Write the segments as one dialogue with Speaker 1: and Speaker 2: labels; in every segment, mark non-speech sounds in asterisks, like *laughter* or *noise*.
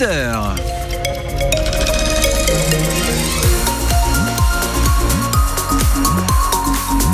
Speaker 1: 8h.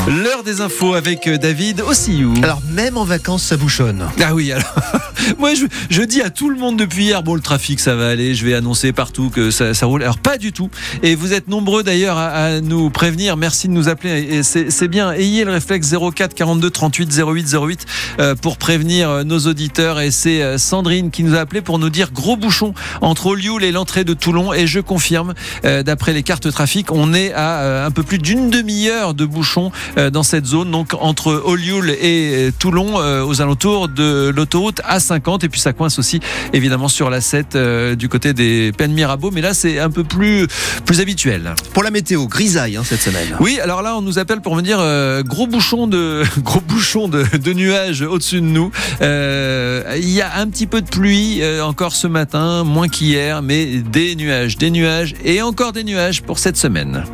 Speaker 1: L'heure des infos avec euh, David Ossiou.
Speaker 2: Alors même en vacances, ça bouchonne.
Speaker 1: Ah oui, alors *laughs* *laughs* moi je, je, dis à tout le monde depuis hier, bon le trafic ça va aller, je vais annoncer partout que ça, ça roule. Alors pas du tout. Et vous êtes nombreux d'ailleurs à, nous prévenir. Merci de nous appeler. C'est bien. Ayez le réflexe 04 42 38 08 08 euh, pour prévenir euh, nos auditeurs. Et c'est euh, Sandrine qui nous a appelé pour nous dire gros bouchon entre Olioul et l'entrée de Toulon. Et je confirme, euh, d'après les cartes trafic, on est à un peu plus d'une demi-heure de bouchon dans cette zone, donc entre Olioul et Toulon, aux alentours de l'autoroute A50. Et puis ça coince aussi, évidemment, sur la 7 euh, du côté des Pennes Mirabeau. Mais là, c'est un peu plus, plus habituel.
Speaker 2: Pour la météo, grisaille hein, cette semaine.
Speaker 1: Oui, alors là, on nous appelle pour me dire euh, gros bouchon de *laughs* gros bouchon de, de nuages au-dessus de nous. Euh, Il y a un petit peu de pluie encore ce matin, moins qu'hier, mais des nuages, des nuages et encore des nuages pour cette semaine.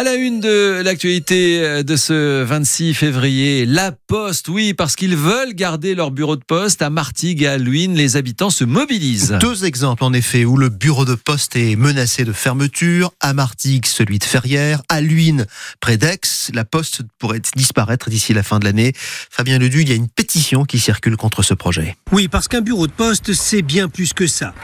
Speaker 1: À la une de l'actualité de ce 26 février, la Poste, oui, parce qu'ils veulent garder leur bureau de poste à Martigues et à Luynes, les habitants se mobilisent.
Speaker 2: Deux exemples en effet où le bureau de poste est menacé de fermeture. À Martigues, celui de Ferrières. À Luynes, près d'Aix, la Poste pourrait disparaître d'ici la fin de l'année. Fabien Ledu, il y a une pétition qui circule contre ce projet.
Speaker 3: Oui, parce qu'un bureau de poste, c'est bien plus que ça.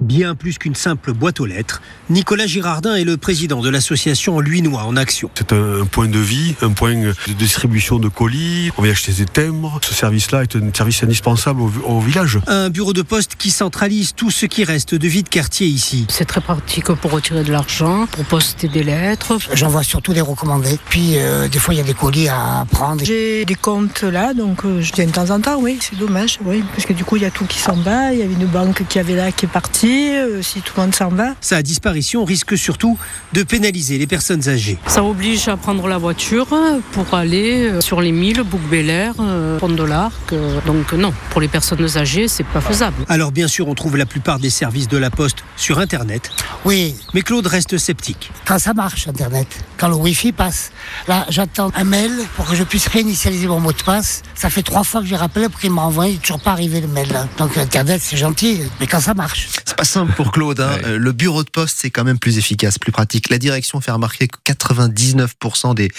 Speaker 3: Bien plus qu'une simple boîte aux lettres, Nicolas Girardin est le président de l'association Luinois en action.
Speaker 4: C'est un point de vie, un point de distribution de colis. On vient acheter des timbres. Ce service-là est un service indispensable au, au, village.
Speaker 3: Un bureau de poste qui centralise tout ce qui reste de vie de quartier ici.
Speaker 5: C'est très pratique pour retirer de l'argent, pour poster des lettres.
Speaker 6: J'envoie surtout des recommandés. Puis euh, des fois il y a des colis à prendre.
Speaker 5: J'ai des comptes là, donc euh, je viens de temps en temps, oui. C'est dommage, oui, parce que du coup il y a tout qui s'en va. Il y avait une banque qui avait là qui est partie. Euh, si tout le monde s'en va.
Speaker 3: Sa disparition risque surtout de pénaliser les personnes âgées.
Speaker 5: Ça oblige à prendre la voiture pour aller euh, sur les milles, Bouc-Bélair, euh, Pont de l'Arc. Donc non, pour les personnes âgées, c'est pas faisable.
Speaker 3: Alors bien sûr, on trouve la plupart des services de la Poste sur Internet.
Speaker 6: Oui.
Speaker 3: Mais Claude reste sceptique.
Speaker 6: Quand ça marche, Internet, quand le Wi-Fi passe. Là, j'attends un mail pour que je puisse réinitialiser mon mot de passe. Ça fait trois fois que j'ai rappelé pour qu'il m'a envoyé, toujours pas arrivé le mail. Là. Donc Internet, c'est gentil, mais quand ça marche.
Speaker 2: Pas simple pour Claude. Hein. Ouais. Le bureau de poste, c'est quand même plus efficace, plus pratique. La direction fait remarquer que 99% des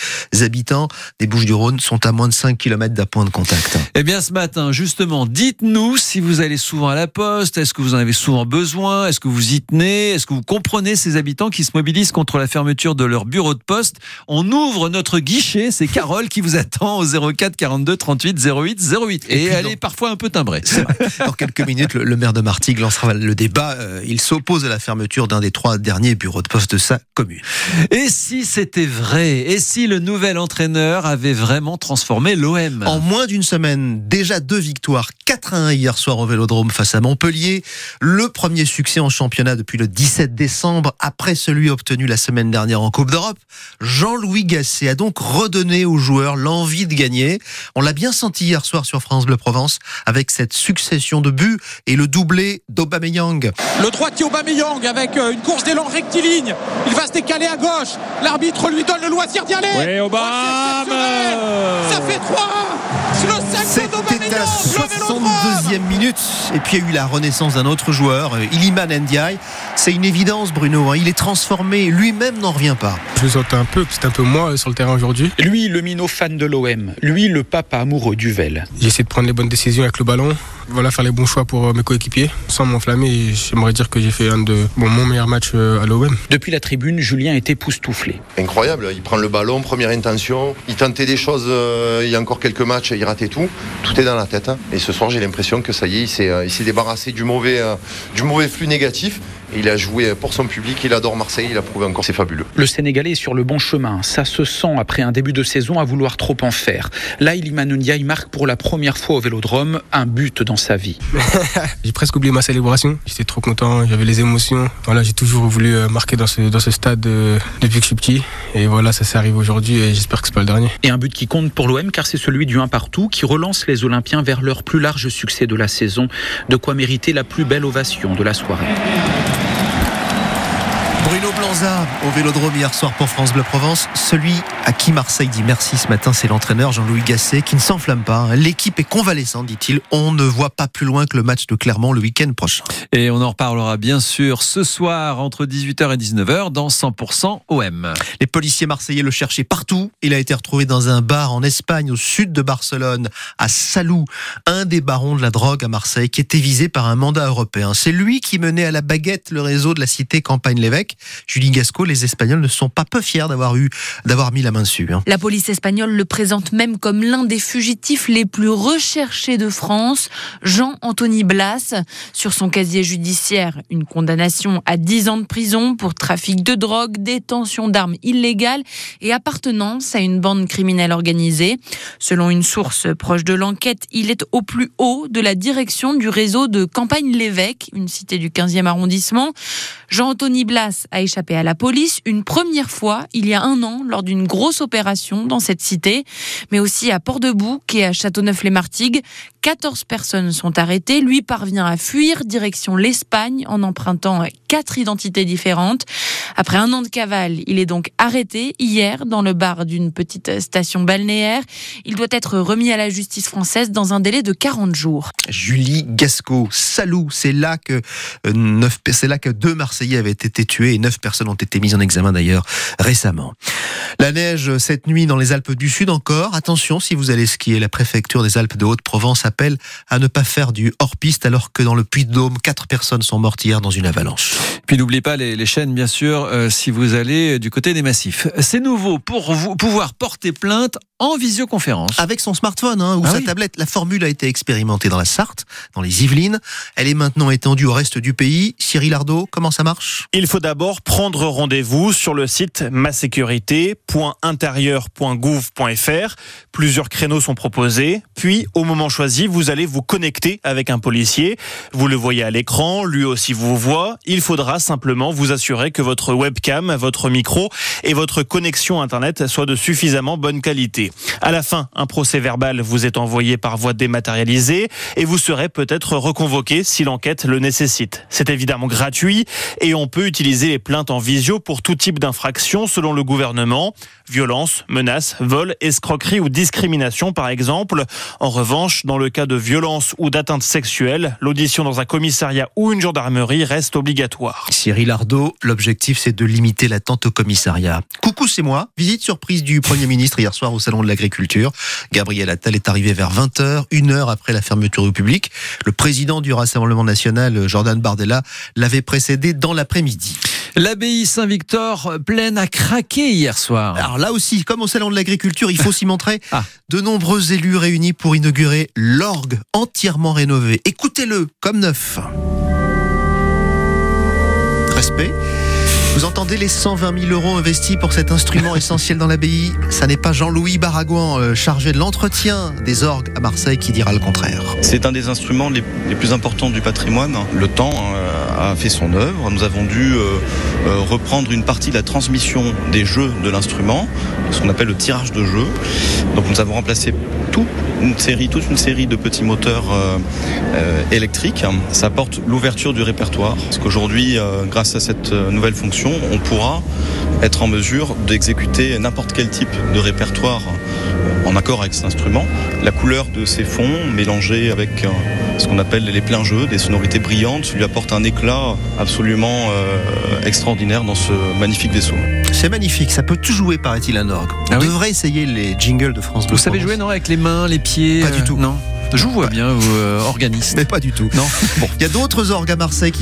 Speaker 2: habitants des Bouches-du-Rhône sont à moins de 5 km d'un point de contact.
Speaker 1: Eh bien, ce matin, justement, dites-nous si vous allez souvent à la poste. Est-ce que vous en avez souvent besoin Est-ce que vous y tenez Est-ce que vous comprenez ces habitants qui se mobilisent contre la fermeture de leur bureau de poste On ouvre notre guichet. C'est Carole qui vous attend au 04 42 38 08 08. Et, Et elle est parfois un peu timbrée.
Speaker 2: Dans quelques minutes, le, le, maire de Martigues lancera le débat. Euh, il s'oppose à la fermeture d'un des trois derniers bureaux de poste de sa commune.
Speaker 1: Et si c'était vrai? Et si le nouvel entraîneur avait vraiment transformé l'OM
Speaker 2: En moins d'une semaine, déjà deux victoires, 4 1 hier soir au Vélodrome face à Montpellier. Le premier succès en championnat depuis le 17 décembre, après celui obtenu la semaine dernière en Coupe d'Europe. Jean-Louis Gasset a donc redonné aux joueurs l'envie de gagner. On l'a bien senti hier soir sur France Bleu Provence avec cette succession de buts et le doublé d'Aubameyang.
Speaker 7: Le droitier Aubameyang avec euh, une course d'élan rectiligne. Il va se décaler à gauche. L'arbitre lui donne le loisir d'y aller.
Speaker 1: Oui, Obama
Speaker 7: Ça fait 3
Speaker 2: C'était à la 62e minute. Et puis il y a eu la renaissance d'un autre joueur, euh, Iliman Ndiaye. C'est une évidence, Bruno. Hein. Il est transformé. Lui-même n'en revient pas.
Speaker 8: Je le sentais un peu, c'est un peu moi sur le terrain aujourd'hui.
Speaker 9: Lui, le minot fan de l'OM. Lui, le papa amoureux du Vel.
Speaker 8: J'essaie de prendre les bonnes décisions avec le ballon. Voilà, faire les bons choix pour mes coéquipiers. Sans m'enflammer, j'aimerais dire que j'ai fait un de bon, mon meilleur match à l'OM.
Speaker 9: Depuis la tribune, Julien était époustouflé.
Speaker 10: Incroyable. Il prend le ballon, première intention. Il tentait des choses euh, il y a encore quelques matchs, il ratait tout. Tout est dans la tête. Hein. Et ce soir, j'ai l'impression que ça y est, il s'est, euh, débarrassé du mauvais, euh, du mauvais flux négatif. Il a joué pour son public, il adore Marseille, il a prouvé encore, c'est fabuleux.
Speaker 9: Le Sénégalais est sur le bon chemin. Ça se sent après un début de saison à vouloir trop en faire. Là, Iliman Ndiaye marque pour la première fois au Vélodrome un but dans sa vie. *laughs*
Speaker 8: j'ai presque oublié ma célébration. J'étais trop content, j'avais les émotions. Voilà, j'ai toujours voulu marquer dans ce, dans ce stade euh, depuis que je suis petit. Et voilà, ça s'est arrivé aujourd'hui et j'espère que c'est pas le dernier.
Speaker 9: Et un but qui compte pour l'OM car c'est celui du 1 partout qui relance les Olympiens vers leur plus large succès de la saison. De quoi mériter la plus belle ovation de la soirée.
Speaker 2: Bruno Blanza au Vélodrome hier soir pour France Bleu Provence, celui À qui Marseille dit merci ce matin, c'est l'entraîneur Jean-Louis Gasset qui ne s'enflamme pas. hein. L'équipe est convalescente, dit-il. On ne voit pas plus loin que le match de Clermont le week-end prochain.
Speaker 1: Et on en reparlera bien sûr ce soir entre 18h et 19h dans 100% OM.
Speaker 2: Les policiers marseillais le cherchaient partout. Il a été retrouvé dans un bar en Espagne, au sud de Barcelone, à Salou, un des barons de la drogue à Marseille, qui était visé par un mandat européen. C'est lui qui menait à la baguette le réseau de la cité Campagne-l'Évêque. Julie Gasco, les Espagnols ne sont pas peu fiers d'avoir eu, d'avoir mis la hein.
Speaker 11: La police espagnole le présente même comme l'un des fugitifs les plus recherchés de France, Jean-Anthony Blas. Sur son casier judiciaire, une condamnation à 10 ans de prison pour trafic de drogue, détention d'armes illégales et appartenance à une bande criminelle organisée. Selon une source proche de l'enquête, il est au plus haut de la direction du réseau de Campagne-l'Évêque, une cité du 15e arrondissement. Jean-Anthony Blas a échappé à la police une première fois il y a un an lors d'une grosse opération dans cette cité, mais aussi à Port-de-Bouc et à Châteauneuf-les-Martigues. 14 personnes sont arrêtées. Lui parvient à fuir direction l'Espagne en empruntant quatre identités différentes. Après un an de cavale, il est donc arrêté hier dans le bar d'une petite station balnéaire. Il doit être remis à la justice française dans un délai de 40 jours.
Speaker 2: Julie Gasco, Salou, c'est là que euh, c'est là que deux Marseillais avaient été tués et neuf personnes ont été mises en examen d'ailleurs récemment. La cette nuit dans les Alpes du Sud encore. Attention si vous allez skier. La préfecture des Alpes de Haute-Provence appelle à ne pas faire du hors-piste alors que dans le Puy-de-Dôme, quatre personnes sont mortes hier dans une avalanche.
Speaker 1: Puis n'oubliez pas les, les chaînes, bien sûr, euh, si vous allez du côté des massifs. C'est nouveau pour vous pouvoir porter plainte en visioconférence.
Speaker 2: Avec son smartphone hein, ou
Speaker 1: Ah
Speaker 2: sa
Speaker 1: oui.
Speaker 2: tablette, la formule a été expérimentée dans la Sarthe, dans les Yvelines. Elle est maintenant étendue au reste du pays. Cyril Ardo, comment ça marche?
Speaker 12: Il faut d'abord prendre rendez-vous sur le site masécurité.intérieur.gouv.fr. Plusieurs créneaux sont proposés. Puis, au moment choisi, vous allez vous connecter avec un policier. Vous le voyez à l'écran, lui aussi vous voit. Il faudra simplement vous assurer que votre webcam, votre micro et votre connexion Internet soient de suffisamment bonne qualité. À la fin, un procès verbal vous est envoyé par voie dématérialisée et vous serez peut-être reconvoqué si l'enquête le nécessite. C'est évidemment gratuit et on peut utiliser les plaintes en visio pour tout type d'infraction selon le gouvernement. Violence, menaces, vol, escroquerie ou discrimination par exemple. En revanche, dans le cas de violence ou d'atteinte sexuelle, l'audition dans un commissariat ou une gendarmerie reste obligatoire.
Speaker 2: Cyril Ardo, l'objectif c'est de limiter l'attente au commissariat. Coucou, c'est moi. Visite surprise du Premier ministre hier soir au Salon de l'Agriculture. Gabriel Attal est arrivé vers 20h, une heure après la fermeture au public. Le président du Rassemblement national, Jordan Bardella, l'avait précédé dans l'après-midi.
Speaker 1: L'abbaye Saint-Victor pleine à craquer hier soir.
Speaker 2: Alors là aussi, comme au Salon de l'Agriculture, il faut s'y montrer. *laughs*
Speaker 1: Ah.
Speaker 2: De nombreux élus réunis pour inaugurer l'orgue entièrement rénové. Écoutez-le comme neuf. Vous entendez les 120 000 euros investis pour cet instrument essentiel dans l'abbaye? Ça n'est pas Jean-Louis Baragouan, euh, chargé de l'entretien des orgues à Marseille, qui dira le contraire.
Speaker 13: C'est un des instruments les, plus importants du patrimoine. Le temps euh, a fait son œuvre. Nous avons dû euh, reprendre une partie de la transmission des jeux de l'instrument, ce qu'on appelle le tirage de jeu. Donc nous avons remplacé toute une série, toute une série de petits moteurs euh, euh, électriques. Ça apporte l'ouverture du répertoire. Parce qu'aujourd'hui, euh, grâce à cette nouvelle fonction, on pourra être en mesure d'exécuter n'importe quel type de répertoire en accord avec cet instrument. La couleur de ces fonds mélangés avec ce qu'on appelle les pleins jeux, des sonorités brillantes, lui apporte un éclat absolument extraordinaire dans ce magnifique vaisseau.
Speaker 2: C'est magnifique, ça peut tout jouer, paraît-il, un orgue. On
Speaker 1: Ah oui
Speaker 2: devrait essayer les jingles de France Bleu.
Speaker 1: Vous savez jouer, non Avec les mains, les pieds
Speaker 2: Pas du
Speaker 1: euh,
Speaker 2: tout.
Speaker 1: Non. Je vous vois bien, vous, euh, organiste. *laughs*
Speaker 2: Mais pas du tout.
Speaker 1: Non. Bon. *laughs*
Speaker 2: Il y a d'autres orgues à Marseille qui